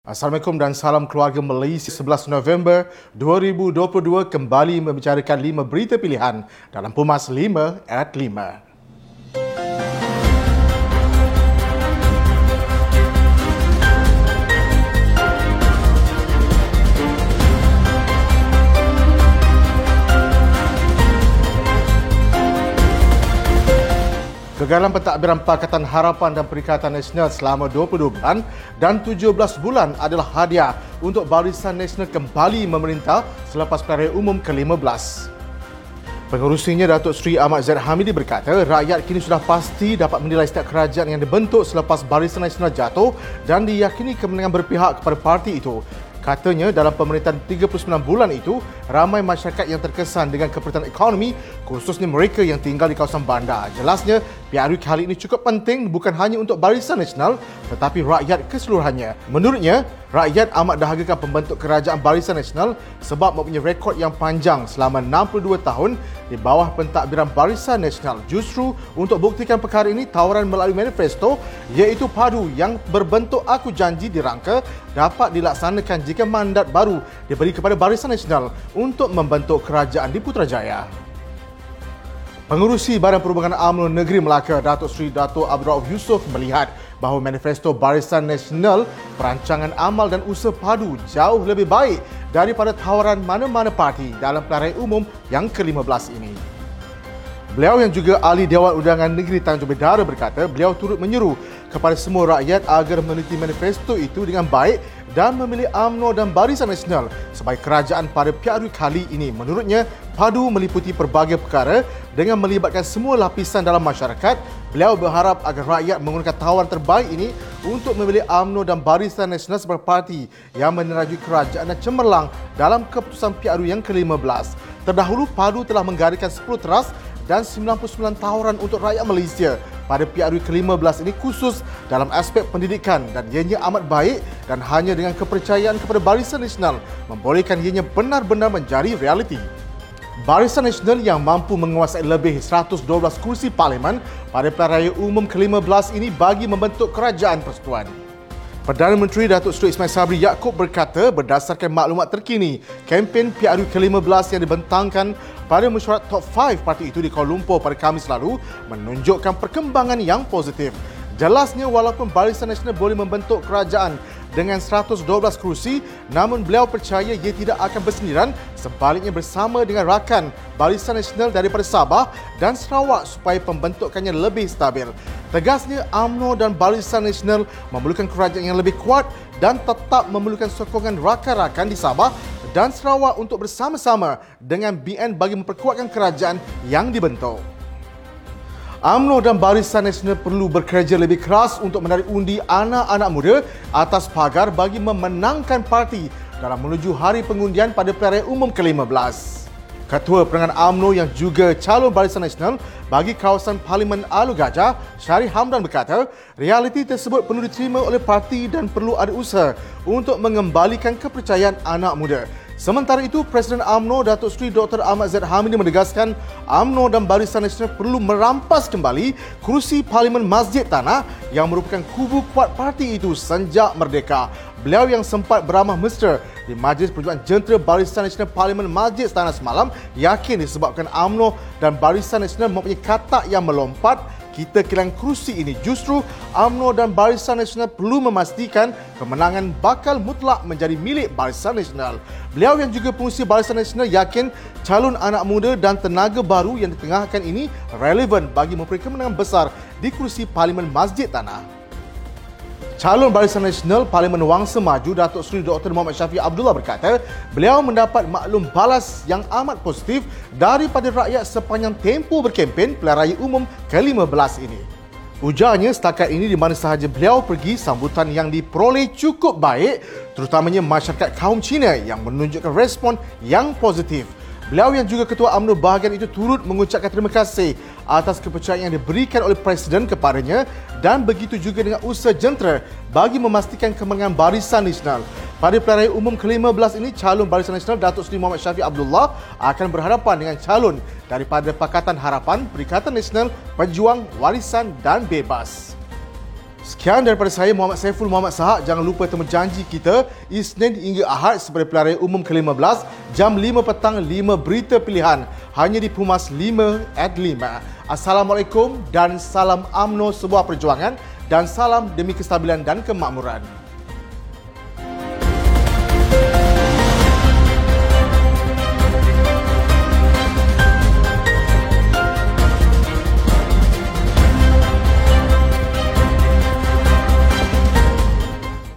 Assalamualaikum dan salam keluarga Malaysia 11 November 2022 kembali membicarakan lima berita pilihan dalam Pumas 5 at 5. Kegagalan pentadbiran Pakatan Harapan dan Perikatan Nasional selama 22 bulan dan 17 bulan adalah hadiah untuk Barisan Nasional kembali memerintah selepas pilihan umum ke-15. Pengurusinya Datuk Seri Ahmad Zaid Hamidi berkata, rakyat kini sudah pasti dapat menilai setiap kerajaan yang dibentuk selepas Barisan Nasional jatuh dan diyakini kemenangan berpihak kepada parti itu. Katanya dalam pemerintahan 39 bulan itu, ramai masyarakat yang terkesan dengan keperluan ekonomi, khususnya mereka yang tinggal di kawasan bandar. Jelasnya, PRU kali ini cukup penting bukan hanya untuk Barisan Nasional, tetapi rakyat keseluruhannya. Menurutnya, rakyat amat dahagiakan pembentuk kerajaan Barisan Nasional sebab mempunyai rekod yang panjang selama 62 tahun di bawah pentadbiran Barisan Nasional. Justru untuk buktikan perkara ini, tawaran melalui manifesto iaitu padu yang berbentuk aku janji dirangka dapat dilaksanakan jika mandat baru diberi kepada Barisan Nasional untuk membentuk kerajaan di Putrajaya. Pengurusi Badan Perhubungan UMNO Negeri Melaka Datuk Seri Datuk Abdul Rauf Yusof melihat bahawa manifesto Barisan Nasional perancangan amal dan usaha padu jauh lebih baik daripada tawaran mana-mana parti dalam pilihan umum yang ke-15 ini. Beliau yang juga ahli Dewan Undangan Negeri Tanjung Bidara berkata beliau turut menyeru kepada semua rakyat agar meneliti manifesto itu dengan baik dan memilih UMNO dan Barisan Nasional sebagai kerajaan pada PRU kali ini. Menurutnya, padu meliputi pelbagai perkara dengan melibatkan semua lapisan dalam masyarakat. Beliau berharap agar rakyat menggunakan tawaran terbaik ini untuk memilih UMNO dan Barisan Nasional sebagai parti yang meneraju kerajaan dan cemerlang dalam keputusan PRU yang ke-15. Terdahulu, padu telah menggariskan 10 teras dan 99 tawaran untuk rakyat Malaysia pada PRU ke-15 ini khusus dalam aspek pendidikan dan ianya amat baik dan hanya dengan kepercayaan kepada Barisan Nasional membolehkan ianya benar-benar menjadi realiti. Barisan Nasional yang mampu menguasai lebih 112 kursi parlimen pada raya umum ke-15 ini bagi membentuk kerajaan persekutuan. Perdana Menteri Datuk Seri Ismail Sabri Yaakob berkata berdasarkan maklumat terkini, kempen PRU ke-15 yang dibentangkan pada mesyuarat top 5 parti itu di Kuala Lumpur pada Khamis lalu menunjukkan perkembangan yang positif. Jelasnya walaupun Barisan Nasional boleh membentuk kerajaan dengan 112 kerusi, namun beliau percaya ia tidak akan bersendirian sebaliknya bersama dengan rakan Barisan Nasional daripada Sabah dan Sarawak supaya pembentukannya lebih stabil. Tegasnya AMNO dan Barisan Nasional memerlukan kerajaan yang lebih kuat dan tetap memerlukan sokongan rakan-rakan di Sabah dan Sarawak untuk bersama-sama dengan BN bagi memperkuatkan kerajaan yang dibentuk. UMNO dan Barisan Nasional perlu bekerja lebih keras untuk menarik undi anak-anak muda atas pagar bagi memenangkan parti dalam menuju hari pengundian pada pilihan umum ke-15. Ketua Perangan UMNO yang juga calon Barisan Nasional bagi kawasan Parlimen Alu Gajah, Syari Hamdan berkata, realiti tersebut perlu diterima oleh parti dan perlu ada usaha untuk mengembalikan kepercayaan anak muda. Sementara itu, Presiden AMNO Datuk Seri Dr. Ahmad Zaid Hamidi menegaskan AMNO dan Barisan Nasional perlu merampas kembali kerusi Parlimen Masjid Tanah yang merupakan kubu kuat parti itu sejak merdeka. Beliau yang sempat beramah mesra di Majlis Perjuangan Jentera Barisan Nasional Parlimen Masjid Tanah semalam yakin disebabkan AMNO dan Barisan Nasional mempunyai katak yang melompat kita kehilangan kerusi ini. Justru UMNO dan Barisan Nasional perlu memastikan kemenangan bakal mutlak menjadi milik Barisan Nasional. Beliau yang juga pengurusi Barisan Nasional yakin calon anak muda dan tenaga baru yang ditengahkan ini relevan bagi memperoleh kemenangan besar di kerusi Parlimen Masjid Tanah. Calon Barisan Nasional Parlimen Wangsa Maju Datuk Seri Dr. Muhammad Syafiq Abdullah berkata, beliau mendapat maklum balas yang amat positif daripada rakyat sepanjang tempoh berkempen pilihan raya umum ke-15 ini. Ujarnya setakat ini di mana sahaja beliau pergi sambutan yang diperoleh cukup baik terutamanya masyarakat kaum Cina yang menunjukkan respon yang positif. Beliau yang juga ketua UMNO bahagian itu turut mengucapkan terima kasih atas kepercayaan yang diberikan oleh Presiden kepadanya dan begitu juga dengan usaha jentera bagi memastikan kemenangan Barisan Nasional. Pada pilihan umum ke-15 ini, calon Barisan Nasional Datuk Seri Muhammad Syafiq Abdullah akan berhadapan dengan calon daripada Pakatan Harapan, Perikatan Nasional, Pejuang, Warisan dan Bebas. Sekian daripada saya Muhammad Saiful Muhammad Sahak. Jangan lupa temu janji kita Isnin hingga Ahad sebagai pelarian umum ke-15 jam 5 petang 5 berita pilihan hanya di Pumas 5 at 5. Assalamualaikum dan salam amno sebuah perjuangan dan salam demi kestabilan dan kemakmuran.